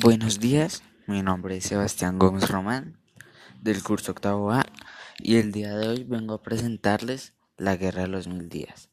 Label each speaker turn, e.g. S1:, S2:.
S1: Buenos días, mi nombre es Sebastián Gómez Román, del curso octavo A, y el día de hoy vengo a presentarles La Guerra de los Mil Días.